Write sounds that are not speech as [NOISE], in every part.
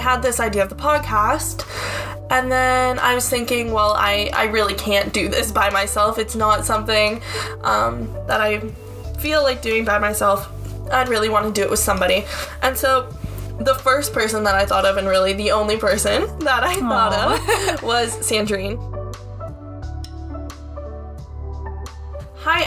had this idea of the podcast. And then I was thinking, well, I, I really can't do this by myself. It's not something um, that I feel like doing by myself. I'd really want to do it with somebody. And so the first person that I thought of, and really the only person [LAUGHS] that I thought of, was Sandrine.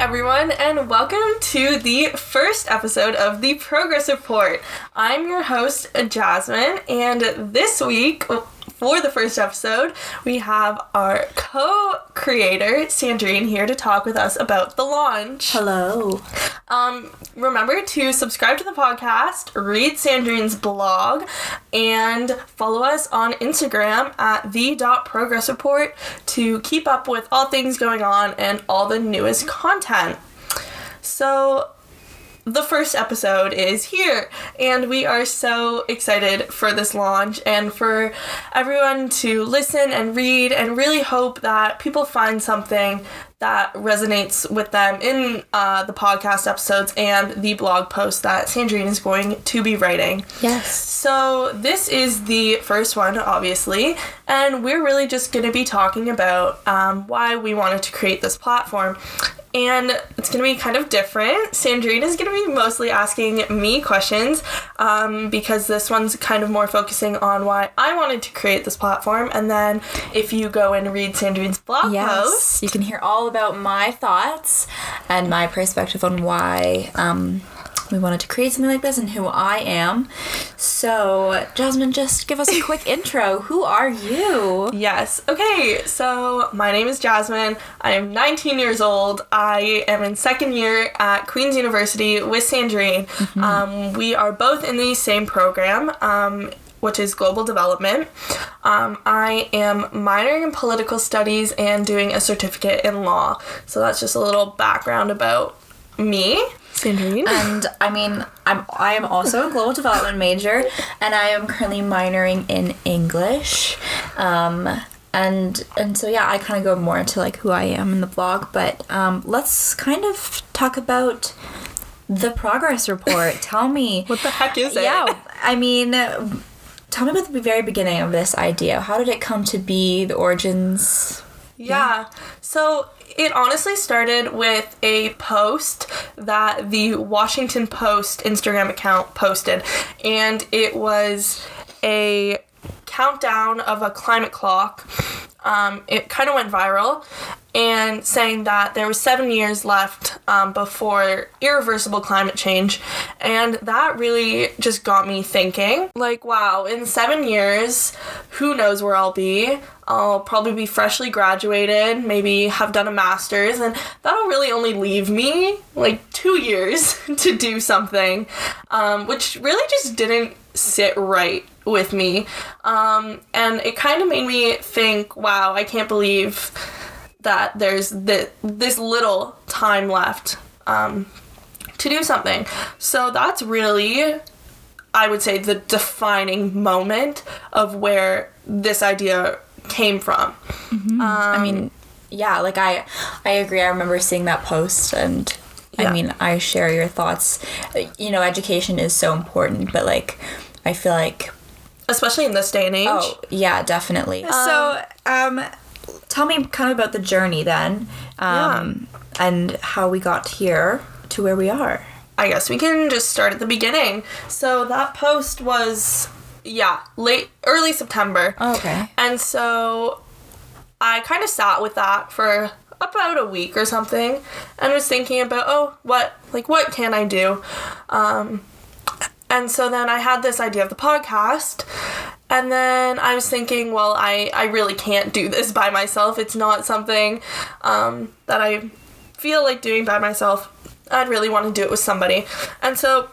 Everyone, and welcome to the first episode of the Progress Report. I'm your host, Jasmine, and this week, oh, for the first episode, we have our co creator, Sandrine, here to talk with us about the launch. Hello. Um, remember to subscribe to the podcast, read Sandrine's blog, and follow us on Instagram at the.progress report to keep up with all things going on and all the newest content. So, the first episode is here, and we are so excited for this launch and for everyone to listen and read and really hope that people find something that resonates with them in uh, the podcast episodes and the blog post that Sandrine is going to be writing. Yes. So, this is the first one, obviously, and we're really just going to be talking about um, why we wanted to create this platform. And it's to be kind of different. Sandrine is to be mostly asking me questions um, because this one's kind of more focusing on why I wanted to create this platform. And then if you go and read Sandrine's blog Yes. post, You can hear all about my thoughts and my perspective on why um, we wanted to create something like this and who I am. So, Jasmine, just give us a [LAUGHS] quick intro. Who are you? Yes. Okay, so my name is Jasmine. I am 19 years old. I am in second year at Queen's University with Sandrine. Um, we are both in the same program. Um, which is global development. Um, I am minoring in political studies and doing a certificate in law. So that's just a little background about me, Sandrine. And I mean, I'm I am also a global development major, and I am currently minoring in English. Um, and and so yeah, I kind of go more into like who I am in the blog. But um, let's kind of talk about the progress report. [LAUGHS] Tell me what the heck is it? Yeah, I mean, tell me about the very beginning of this idea. How did it come to be? The origins. Yeah. So it honestly started with a post that the Washington Post Instagram account posted, and it was a countdown of a climate clock. Um, it kind of went viral and saying that there was seven years left um, before irreversible climate change and that really just got me thinking like wow in seven years who knows where i'll be? I'll probably be freshly graduated maybe have done a master's and that'll really only leave me like two years [LAUGHS] to do something um, which really just didn't sit right with me. Um, and it kind of made me think wow i can't believe that there's the, this little time left um, to do something. So that's really, I would say, the defining moment of where this idea came from. I mean, yeah, like I, I agree. I remember seeing that post, and Yeah. I mean, I share your thoughts. You know, education is so important, but like, I feel like Especially in this day and age. Oh, yeah, definitely. so, um, tell me kind of about the journey then, um, and how we got here to where we are. I guess we can just start at the beginning. So that post was, yeah, late, early September. Okay. And so I kind of sat with that for about a week or something and was thinking about, oh, what, like, what can I do? Um, and so then I had this idea of the podcast. And then I was thinking, well, I, I really can't do this by myself. It's not something um, that I feel like doing by myself. I'd really want to do it with somebody. And so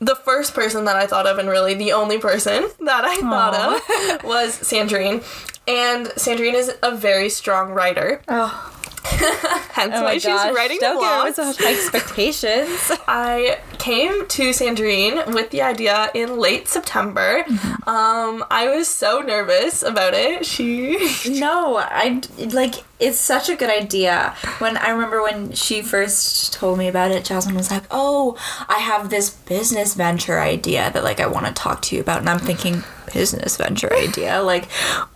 the first person that I thought of, and really the only person [LAUGHS] that I thought of, was Sandrine. And Sandrine is a very strong writer. Oh, [LAUGHS] Hence why she's writing Don't blogs. give expectations. [LAUGHS] I came to Sandrine with the idea in late September. Um, I was so nervous about it. She [LAUGHS] no, I like it's such a good idea. When I remember when she first told me about it, Jasmine was like, "Oh, I have this business venture idea that like I want to talk to you about," and I'm thinking, business venture idea. Like,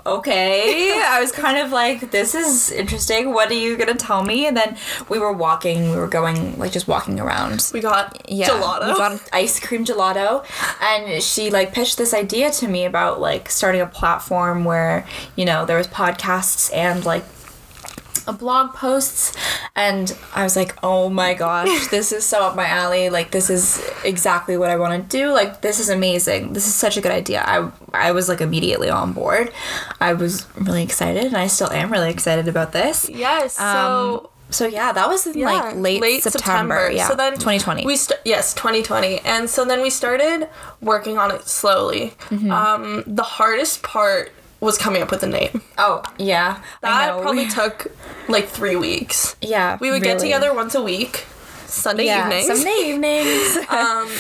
okay. I was kind of like, this is interesting. What are you going to tell me? And then we were walking, we were going, like, just walking around. We got Yeah, gelato. we got ice cream gelato, and she like pitched this idea to me about like starting a platform where you know there was podcasts and like blog posts and i was like oh my gosh [LAUGHS] this is so up my alley like this is exactly what i want to do like this is amazing this is such a good idea i i was like immediately on board i was really excited and i still am really excited about this yes. So. um, so yeah that was in yeah, like late, late september, yeah So then 2020 We st- yes, 2020, and so then we started working on it slowly. Mm-hmm. Um, the hardest part was coming up with a name. oh yeah That probably [LAUGHS] took like three weeks. Yeah, We would get together once a week, Sunday yeah, evenings, Sunday evenings. [LAUGHS] um,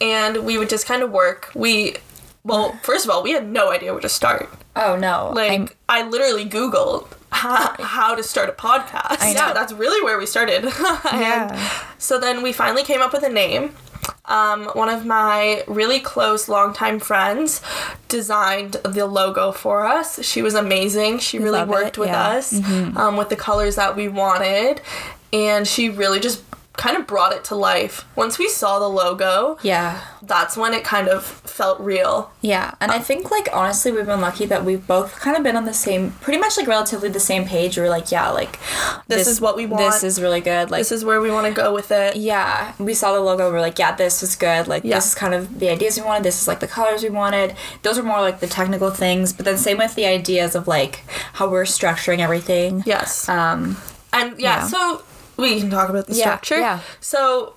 and we would just kind of work. We, well, first of all, we had no idea where to start. oh no, Like, I'm- I literally Googled how, how to start a podcast. Yeah, that's really where we started. [LAUGHS] And Yeah. So then we finally came up with a name. Um, one of my really close longtime friends designed the logo for us. She was amazing. She really Love it, worked with yeah. Mm-hmm. us um, with the colors that we wanted. And she really just kind of brought it to life. Once we saw the logo, yeah, that's when it kind of felt real. yeah, and I think like honestly, we've been lucky that we've both kind of been on the same, pretty much like relatively the same page. We're like, yeah, like This is what we want. This is really good. Like This is where we want to go with it. yeah, we saw the logo. We're like, yeah, this is good. Like Yeah. this is kind of the ideas we wanted. This is like the colors we wanted. Those are more like the technical things. But then same with the ideas of like how we're structuring everything. Yes. Um. And yeah, Yeah. so we can talk about the Yeah, structure. yeah. So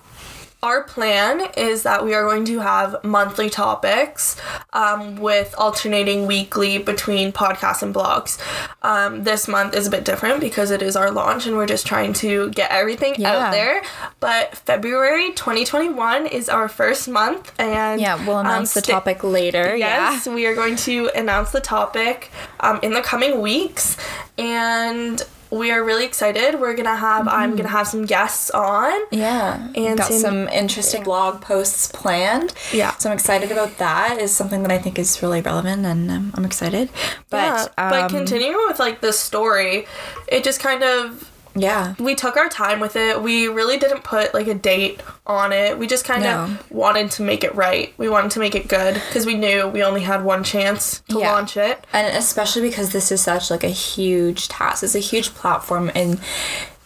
our plan is that we are going to have monthly topics um, with alternating weekly between podcasts and blogs. Um, this month is a bit different because it is our launch and we're just trying to get everything Yeah. out there. But February 2021 is our first month, and Yeah, we'll um, announce the topic later. Yes, we are going to announce the topic um, in the coming weeks, and we are really excited. We're gonna have I'm gonna have some guests on. Yeah, And got in- some interesting blog posts planned. Yeah. so I'm excited about that. Is something that I think is really relevant, and um, I'm excited. But yeah, but um, continuing with like the story, it just kind of yeah, we took our time with it. We really didn't put like a date on it. We just kind No. of wanted to make it right. We wanted to make it good because we knew we only had one chance to Yeah. launch it. and especially because this is such like a huge task. It's a huge platform, and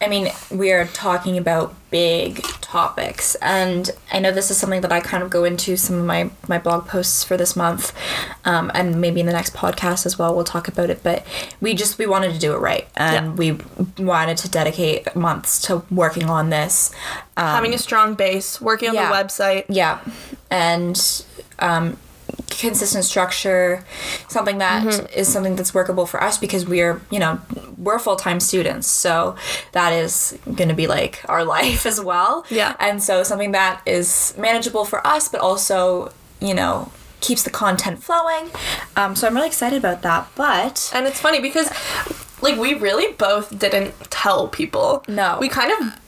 I mean we are talking about big topics, and I know this is something that I kind of go into some of my my blog posts for this month, um, and maybe in the next podcast as well. We'll talk about it, but we just we wanted to do it right, and we wanted to dedicate months to working on this. Um, Having a strong base, working on yeah. the website. yeah, and um, consistent structure, something that is Mm-hmm. something that's workable for us because we're you know we're full time students, so that is going to be like our [LAUGHS] life as well. Yeah. and so something that is manageable for us, but also you know keeps the content flowing. Um, so I'm really excited about that. But And it's funny because, like, we really both didn't tell people. No. We kind of.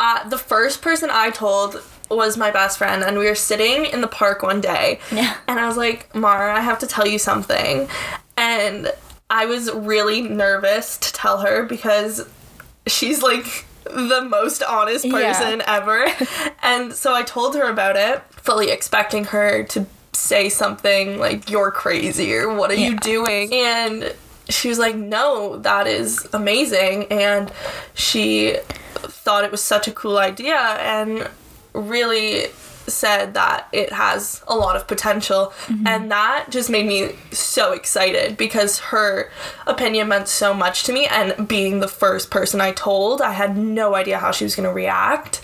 Uh, the first person I told was my best friend, and we were sitting in the park one day. Yeah. And I was like, Mara, I have to tell you something. And I was really nervous to tell her because she's like the most honest Yeah. person ever. [LAUGHS] and so I told her about it, fully expecting her to say something like, You're crazy, or what are you doing? And she was like, No, that is amazing. And she thought it was such a cool idea and really said that it has a lot of potential mm-hmm. and that just made me so excited because her opinion meant so much to me and being the first person I told I had no idea how she was going to react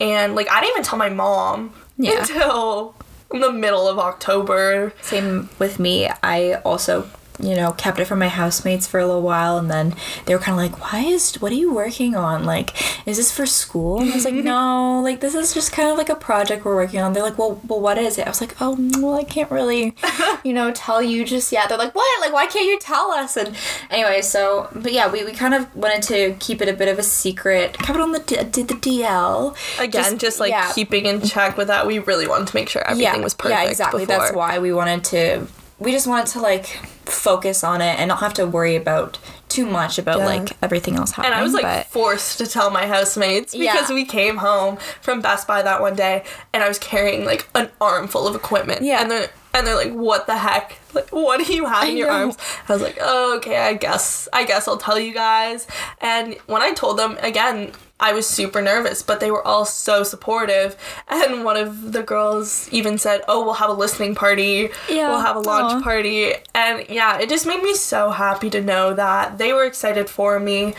and like I didn't even tell my mom Yeah. until the middle of October Same with me. I also, you know, kept it from my housemates for a little while, and then they were kind of like, "Why is? What are you working on? Like, is this for school?" And I was like, [LAUGHS] "No, like this is just kind of like a project we're working on." They're like, "Well, well, what is it?" I was like, "Oh, well, I can't really, [LAUGHS] you know, tell you just yet." They're like, "What? Like, why can't you tell us?" And anyway, so but yeah, we, we kind of wanted to keep it a bit of a secret, kept it on the D- did the DL again just, like yeah. keeping in check with that we really wanted to make sure everything was perfect Yeah, exactly. before. That's why we wanted to we just wanted to like focus on it and not have to worry about too much about Yeah. like everything else happening. And I was like but forced to tell my housemates because Yeah. we came home from Best Buy that one day and I was carrying like an armful of equipment. Yeah. And they're and they're like, What the heck? Like what do you have in your know. arms? I was like, Oh, okay, I guess I guess I'll tell you guys. And when I told them again, I was super nervous, but they were all so supportive. And one of the girls even said, Oh, we'll have a listening party. Yeah. We'll have a launch Aw. party. And yeah, it just made me so happy to know that they were excited for me.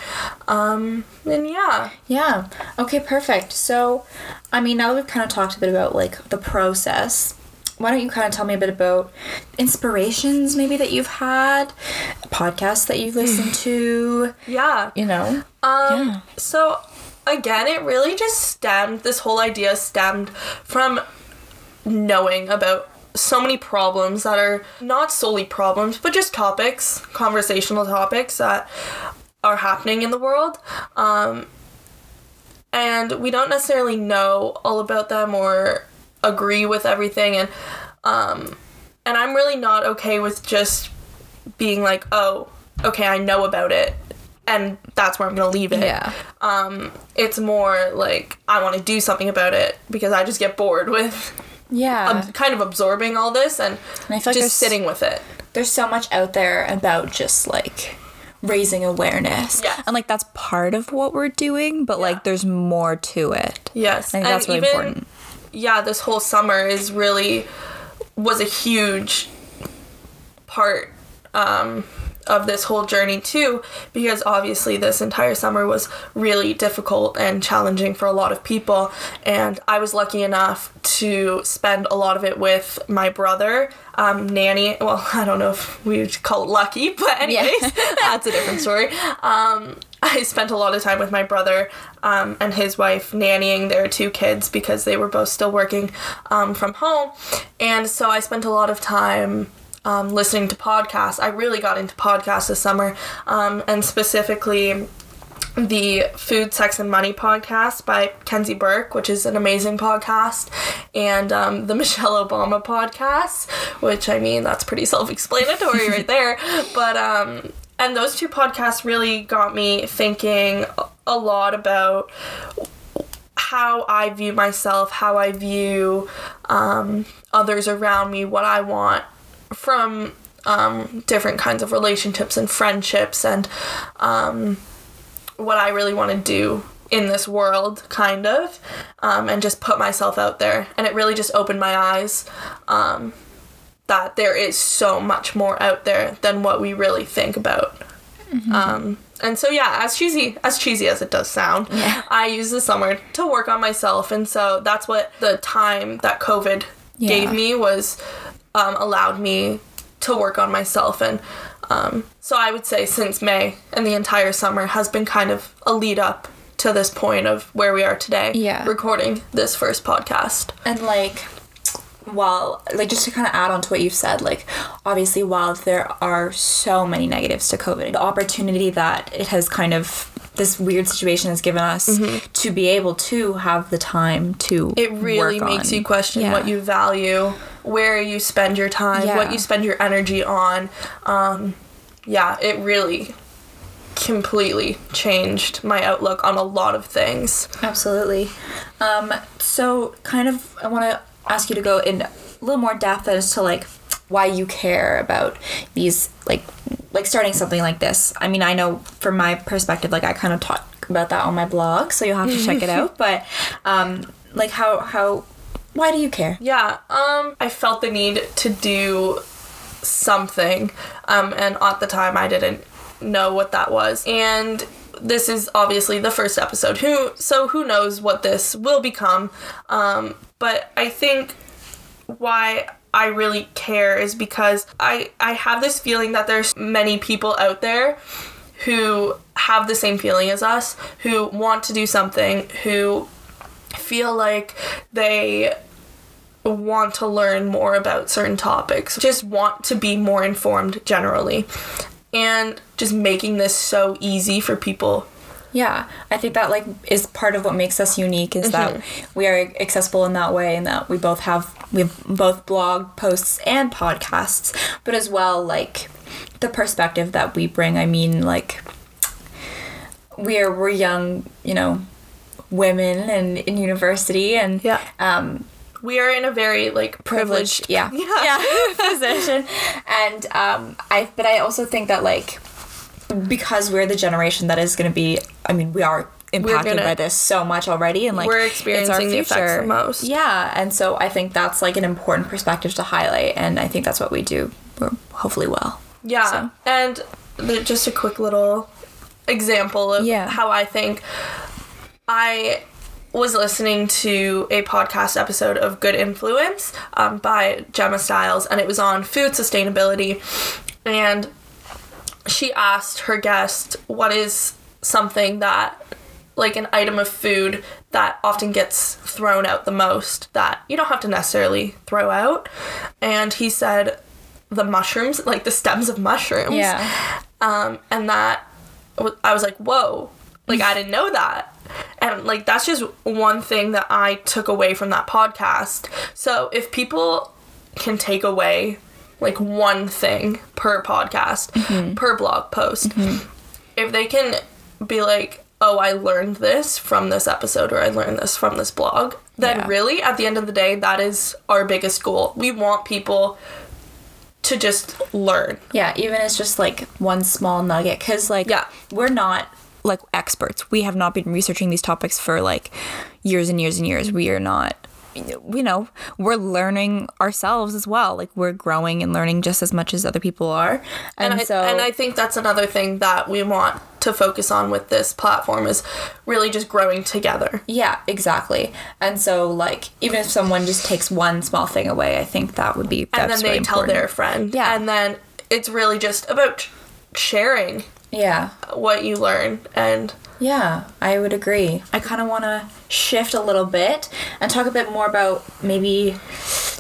Um, and yeah. Yeah. Okay, perfect. So, I mean, now that we've kind of talked a bit about like the process, why don't you kind of tell me a bit about inspirations maybe that you've had, podcasts that you've listened [SIGHS] to, Yeah. you know? Um, Yeah. so again, it really just stemmed, this whole idea stemmed from knowing about so many problems that are not solely problems, but just topics, conversational topics that are happening in the world. Um, and we don't necessarily know all about them or agree with everything and um and I'm really not okay with just being like, "Oh, okay, I know about it." And that's where I'm going to leave it. Yeah. Um it's more like I want to do something about it because I just get bored with Yeah. um, kind of absorbing all this and, And I feel like just sitting with it. There's so much out there about just like raising awareness. Yes. And like that's part of what we're doing, but Yeah. like there's more to it. Yes. I think that's really important. Yeah, this whole summer is really was a huge part um, of this whole journey too, because obviously this entire summer was really difficult and challenging for a lot of people, and I was lucky enough to spend a lot of it with my brother, um, nanny. Well, [LAUGHS] I don't know if we would call it lucky, but anyways, [LAUGHS] that's a different story. Um, I spent a lot of time with my brother um, and his wife nannying their two kids because they were both still working um, from home. And so I spent a lot of time um, listening to podcasts. I really got into podcasts this summer, um, and specifically the Food, Sex, and Money podcast by Kenzie Burke, which is an amazing podcast, and um, the [LAUGHS] Michelle Obama podcast, which I mean, that's pretty self explanatory right there. [LAUGHS] But, um, and those two podcasts really got me thinking a lot about how I view myself, how I view um, others around me, what I want from um, different kinds of relationships and friendships, and um, what I really want to do in this world, kind of, um, and just put myself out there. And it really just opened my eyes um, that there is so much more out there than what we really think about. Um, and so yeah, as cheesy as cheesy as it does sound, Yeah. I use the summer to work on myself, and so that's what the time that COVID Yeah. gave me was um, allowed me to work on myself, and um, so I would say since May and the entire summer has been kind of a lead up to this point of where we are today, Yeah. recording this first podcast. And like, while like just to kind of add on to what you've said, like obviously while there are so many negatives to COVID, the opportunity that it has kind of this weird situation has given us to be able to have the time to It really makes on- you question Yeah. what you value, where you spend your time, Yeah. what you spend your energy on. Um, yeah, it really completely changed my outlook on a lot of things. Absolutely. Um, so, kind of, I want to ask you to go in a little more depth as to like why you care about these, like, like starting something like this. I mean, I know from my perspective, like I kind of talk about that on my blog, so you'll have to check it out. [LAUGHS] But, um, like, how how why do you care? Yeah, um, I felt the need to do something, um, and at the time I didn't know what that was. And this is obviously the first episode. Who so who knows what this will become? Um, but I think why I really care is because I I have this feeling that there's many people out there who have the same feeling as us, who want to do something, who feel like they want to learn more about certain topics, just want to be more informed generally. And just making this so easy for people Yeah, I think that like is part of what makes us unique is that we are accessible in that way, and that we both have we have both blog posts and podcasts, but as well like the perspective that we bring. I mean, like we're we're young, you know, women and in university, and Yeah. um, We are in a very like privileged. privileged yeah [LAUGHS] yeah, [LAUGHS] position and um i but i also think that like because we're the generation that is going to be i mean we are impacted gonna- by this so much already and like We're experiencing the effects the most. yeah and so i think that's like an important perspective to highlight and i think that's what we do hopefully well Yeah. So- And the, just a quick little example of Yeah. how I think I was listening to a podcast episode of Good Influence um, by Gemma Styles, and it was on food sustainability. And she asked her guest, What is something that, like an item of food that often gets thrown out the most that you don't have to necessarily throw out? And he said, The mushrooms, like the stems of mushrooms. yeah Um, and that I was like, whoa, like I didn't know that. And like that's just one thing that I took away from that podcast. So if people can take away like one thing per podcast, mm-hmm. per blog post, mm-hmm. if they can be like, oh, I learned this from this episode or I learned this from this blog, then Yeah. really at the end of the day, that is our biggest goal. We want people to just learn. Yeah, even it's just like one small nugget cuz like Yeah. we're not like experts. We have not been researching these topics for like years and years and years. We are not you know, we're learning ourselves as well. Like we're growing and learning just as much as other people are. And, and I, so and I think that's another thing that we want to focus on with this platform is really just growing together. yeah, exactly. And so like even if someone just takes one small thing away, I think that would be And then they really tell important. their friend. Yeah. And then it's really just about sharing Yeah. what you learn and Yeah, I would agree. I kind of want to shift a little bit and talk a bit more about maybe,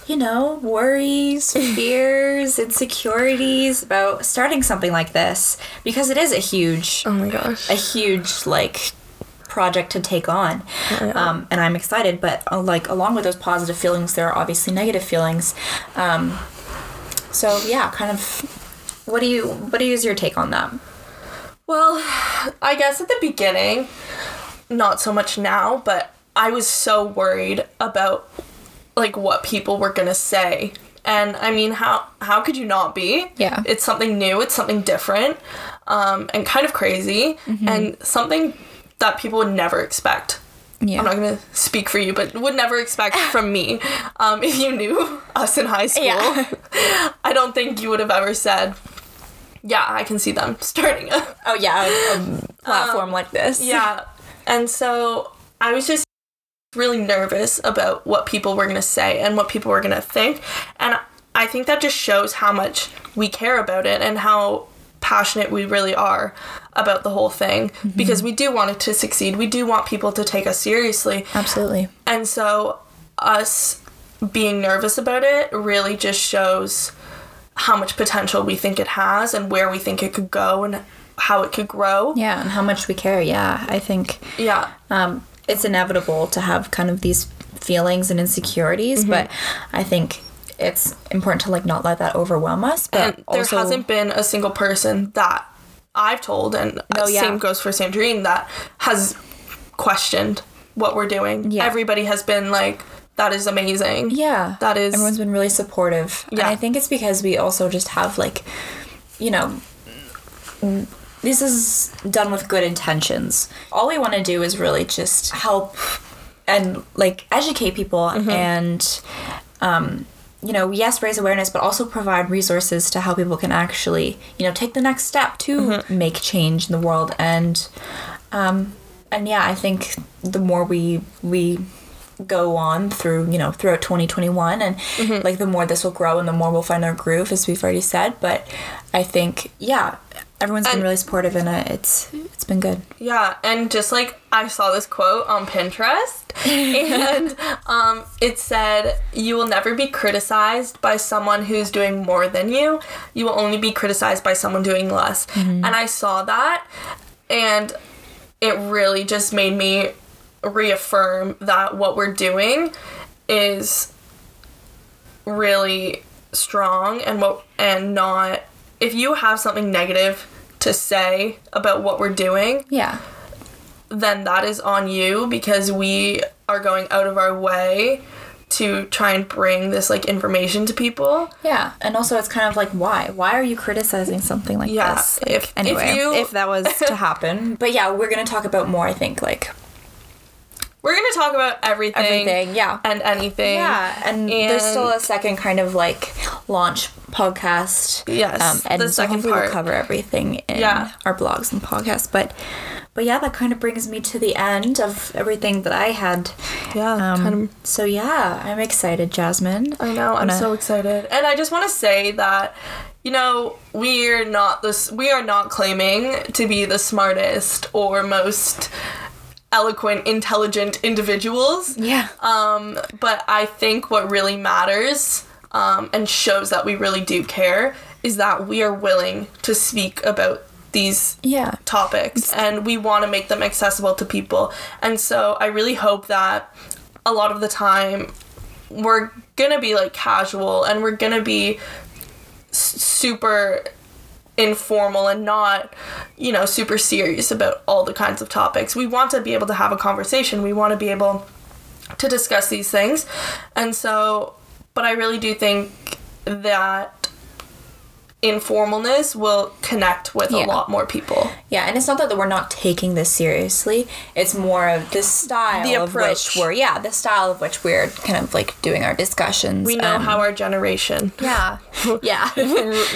you know, worries, [LAUGHS] fears, insecurities about starting something like this because it is a huge, oh my gosh. a huge like project to take on. Um, and I'm excited, but uh, like along with those positive feelings, there are obviously negative feelings. Um, so yeah, kind of. What do you? What is your take on that? Well, I guess at the beginning, not so much now, but I was so worried about like what people were going to say. And I mean, how how could you not be? Yeah. It's something new, it's something different. Um and kind of crazy and something that people would never expect. Yeah. I'm not gonna speak for you, but would never expect [LAUGHS] from me. Um, if you knew us in high school, Yeah. [LAUGHS] I don't think you would have ever said, "Yeah, I can see them [LAUGHS] starting a Oh yeah, a, a um, platform like this. yeah. And so I was just really nervous about what people were going to say and what people were going to think. And I think that just shows how much we care about it and how passionate we really are about the whole thing mm-hmm. because we do want it to succeed. We do want people to take us seriously. absolutely. And so us being nervous about it really just shows how much potential we think it has and where we think it could go and how it could grow. Yeah, and how much we care. Yeah, I think Yeah. um, it's inevitable to have kind of these feelings and insecurities, Mm-hmm. but I think it's important to like not let that overwhelm us. But And there also, hasn't been a single person that I've told, and No, uh, yeah. same goes for Sandrine, that has questioned what we're doing. Yeah. Everybody has been like, that is amazing. yeah, That is- everyone's been really supportive. and Yeah. I think it's because we also just have like, you know. This is done with good intentions. All we want to do is really just help and like educate people Mm-hmm. and um, you know yes raise awareness but also provide resources to how people can actually you know take the next step to Mm-hmm. make change in the world and um, and yeah i think the more we we go on through you know throughout 2021 and Mm-hmm. like the more this will grow and the more we'll find our groove as we've already said but i think yeah everyone's been really supportive and uh, it's it's been good Yeah, and just like I saw this quote on Pinterest, [LAUGHS] and um, it said, You will never be criticized by someone who's doing more than you. You will only be criticized by someone doing less. And I saw that, and it really just made me reaffirm that what we're doing is really strong and what and not if you have something negative to say about what we're doing Yeah. then that is on you because we are going out of our way to try and bring this like information to people. Yeah, and also it's kind of like why? Why are you criticizing something like Yeah, this? if- if anyway, you- if that was to happen, but yeah, we're gonna talk about more. I think like We're going to talk about everything, everything. Yeah, and anything. yeah, and, there's still a second kind of like launch podcast. Yes, um, and the second hopefully part. we'll cover everything in Yeah. our blogs and podcasts. But but yeah, that kind of brings me to the end of everything that I had. Yeah, Um, kind of So yeah, I'm excited, Jasmine. I know. I'm Wanna- so excited, and I just want to say that you know we're not this. We are not claiming to be the smartest or most eloquent, intelligent individuals. Yeah. Um, but I think what really matters um, and shows that we really do care is that we are willing to speak about these Yeah. topics and we want to make them accessible to people. And so I really hope that a lot of the time we're going to be like casual and we're going to be super informal and not, you know, super serious about all the kinds of topics. We want to be able to have a conversation. We want to be able to discuss these things. And so, but I really do think that informalness will connect with Yeah. a lot more people. Yeah, and it's not that we're not taking this seriously. It's more of the style The of approach. which we're yeah, the style of which we're kind of like doing our discussions. We know um, how our generation Yeah. [LAUGHS] yeah.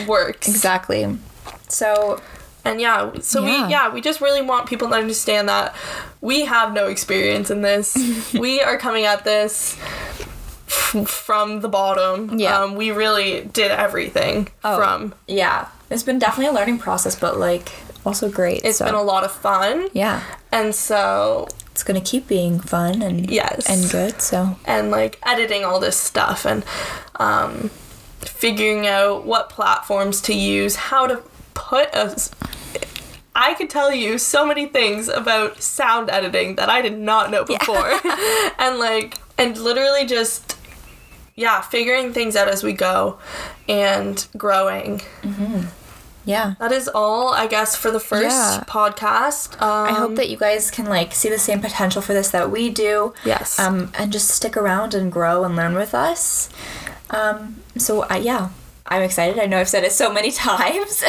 works. exactly. So And yeah, so Yeah. we yeah, we just really want people to understand that we have no experience in this. [LAUGHS] we are coming at this from the bottom. Yeah. Um, we really did everything Oh. from yeah, it's been definitely a learning process, but like also great. it's so, been a lot of fun. yeah. And so It's gonna keep being fun and Yes. and good. So and like editing all this stuff and um, figuring out what platforms to use, how to put us. I could tell you so many things about sound editing that I did not know before, [LAUGHS] and like and literally just yeah, figuring things out as we go and growing. yeah. That is all, I guess, for the first Yeah. podcast. Um, I hope that you guys can like see the same potential for this that we do. Yes. Um, and just stick around and grow and learn with us. Um, so uh, yeah, I'm excited. I know I've said it so many [LAUGHS] times,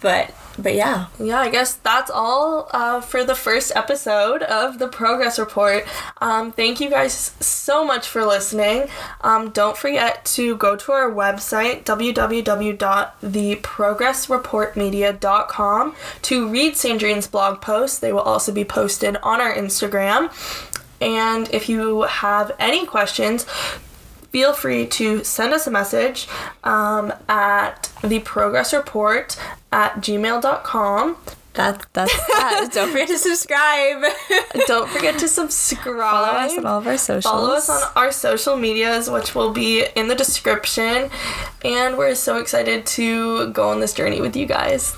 but but yeah, yeah, I guess that's all uh, for the first episode of the Progress Report. Um, thank you guys so much for listening. Um, don't forget to go to our website, www.theprogressreportmedia.com, to read Sandrine's blog posts. They will also be posted on our Instagram. And if you have any questions, feel free to send us a message um, at the progress report at gmail.com that that's [LAUGHS] that. Don't forget to subscribe. [LAUGHS] don't forget to subscribe Follow us on all of our socials. Follow us on our social medias which will be in the description and we're so excited to go on this journey with you guys